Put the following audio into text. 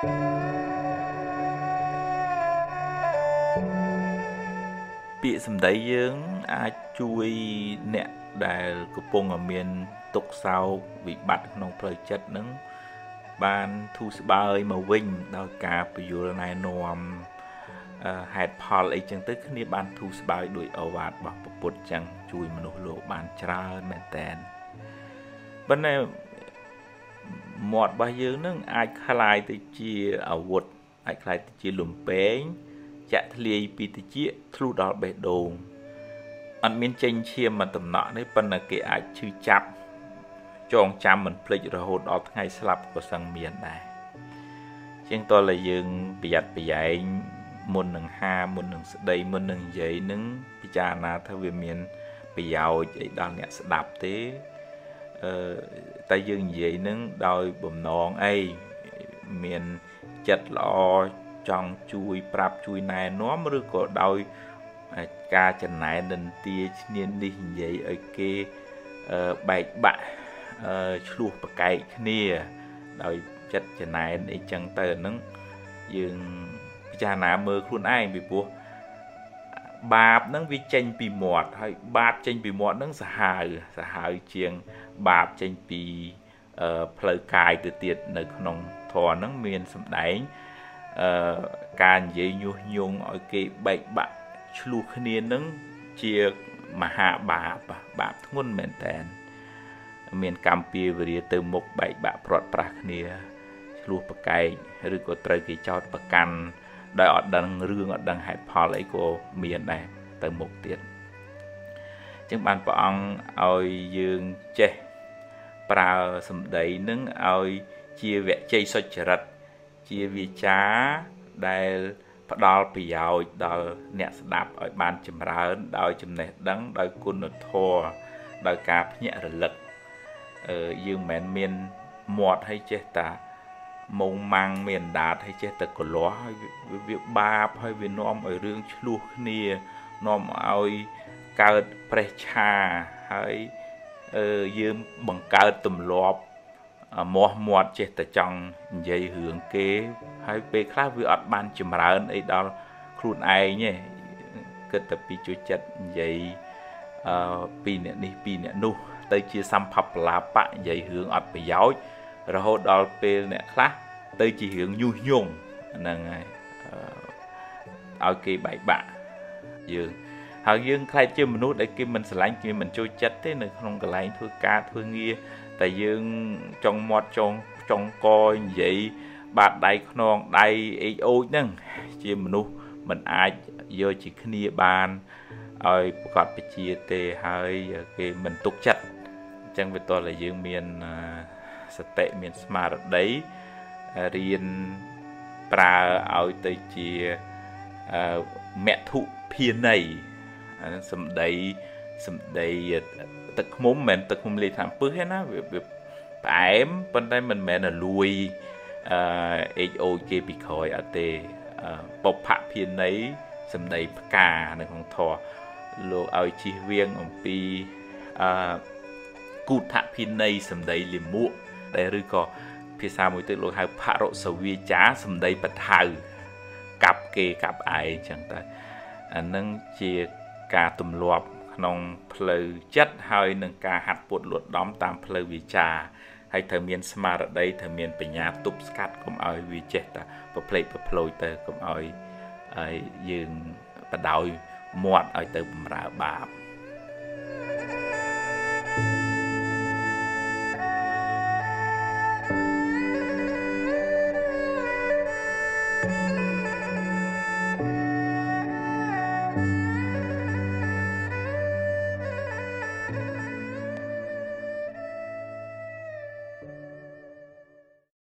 ពាក្យសម្ដីយើងអាចជួយអ្នកដែលកំពុងមានទុក្ខសោកវិបត្តិក្នុងផ្លូវចិត្តនឹងបានធូរស្បើយមកវិញដោយការពយល់ណែនាំហេតុផលអីចឹងទៅគ្នាបានធូរស្បើយដោយអវាទរបស់ពុទ្ធចឹងជួយមនុស្សលោកបានច្រើនមែនតែនប៉ុន្តែ មាត់របស់យើងនឹងអាចคล้ายទៅជាអាវុធអាចคล้ายទៅជាលំពេងចាក់ធ្លាយពីតិចធ្លុះដល់បេះដូងអត់មានចេញឈាមមកតំណក់នេះប៉ុន្តែគេអាចឈឺចាប់ចងចាំមិនភ្លេចរហូតដល់ថ្ងៃស្លាប់ក៏សឹងមានដែរជាងតើយើងប្រយ័ត្នប្រយែងមុននឹងហាមុននឹងស្ដីមុននឹងនិយាយនឹងពិចារណាថាវាមានប្រយោជន៍អីដល់អ្នកស្ដាប់ទេអឺ តែយើងនិយាយនឹងដោយបំណងអីមានចិត្តល្អចង់ជួយប្រាប់ជួយណែនាំឬក៏ដោយការចំណែននិន្ទាឈ្នាននេះនិយាយឲ្យគេបែកបាក់ឆ្លោះប្រកែកគ្នាដោយចិត្តចំណែនអីចឹងទៅហ្នឹងយើងពិចារណាមើលខ្លួនឯងពីព្រោះ បាបហ្នឹងវាចេញពីមាត់ហើយបាបចេញពីមាត់ហ្នឹងសាហាវសាហាវជាងបាបចេញពីផ្លូវកាយទៅទៀតនៅក្នុងធម៌ហ្នឹងមានសម្ដែងអឺការនិយាយញុះញង់ឲ្យគេបែកបាក់ឆ្លោះគ្នានឹងជាមហាបាបបាបធ្ងន់មែនតើមានកម្មពៀវរាទៅមុខបែកបាក់ព្រាត់ប្រាសគ្នាឆ្លោះប្រកែកឬក៏ត្រូវគេចោតប្រកាន់ ដោយអត់ដឹងរឿងអត់ដឹងហេតុផលអីក៏មានដែរទៅមុខទៀតចឹងបានព្រះអង្គឲ្យយើងចេះប្រើសម្ដីនឹងឲ្យជាវជ័យសុចរិតជាវាចាដែលផ្ដល់ប្រយោជន៍ដល់អ្នកស្ដាប់ឲ្យបានចម្រើន ដោយចំណេះដឹងដោយគុណធម៌ដោយការភ្ញាក់រលឹកអឺយើងមិនមែនមានមាត់ឲ្យចេះតា មុងម៉ាំងមានដាតឲ្យចេះតែកលាស់ហើយវាបាបហើយវានាំឲ្យរឿងឆ្លោះគ្នានាំឲ្យកើតប្រេះឆាហើយអឺយើងបង្កើតទម្លាប់មាស់មាត់ចេះតែចង់និយាយរឿងគេ ហើយពេលខ្លះវាអត់បានចម្រើនអីដល់ខ្លួនឯងទេគិតតែពីជួយចិត្តនិយាយអឺពីអ្នកនេះពីអ្នកនោះ ទៅជាសម្ភពលាបៈនិយាយរឿងអត់ប្រយោជន៍ រហូតដល់ពេលអ្នកខ្លះទៅជារឿងញុះញង់ហ្នឹងហើយឲ្យគេបែកបាក់យើងហើយយើងខ្លាចជាមនុស្សដែលគេមិនស្រឡាញ់គេមិនចូលចិត្តទេនៅក្នុងកន្លែងធ្វើការធ្វើងារតែយើងចង់មាត់ចង់ចង់កនិយាយបាតដៃខ្នងដៃអេកអូចហ្នឹងជាមនុស្សមិនអាចយកជាគ្នាបានឲ្យប្រកបពជាទេហើយគេមិនទុកចិត្តអញ្ចឹងវាតតែយើងមាន សតិមានស្មារតីរៀនប្រើឲ្យទៅជាមធុភាន័យសម្ដីសម្ដីទឹកឃ្មុំមិនមែនទឹកឃ្មុំលេខតាមពឹសទេណាវាផ្អែមប៉ុន្តែមិនមែនលួយអឺ HO គេពីក្រោយអត់ទេបុព្វភាន័យសម្ដីផ្កានៅក្នុងធម៌លោកឲ្យជិះវៀងអំពីអឺគូថភាន័យសម្ដីលិមួក ដែលឬក៏ភាសាមួយទៀតលោកហៅផរសវាចាសម្ដីបថៅកាប់គេកាប់ឯងចឹងទៅអានឹងជាការទម្លាប់ក្នុងផ្លូវចិត្តហើយនឹងការហាត់ពុតលួតដំតាមផ្លូវវាចាហើយត្រូវមានស្មារតីត្រូវមានបញ្ញាទប់ស្កាត់កុំឲ្យវាចេះតែប្រភ្លេចប្រភ្លោចទៅកុំឲ្យយើងបដោយមាត់ឲ្យទៅបំរើបាប thank you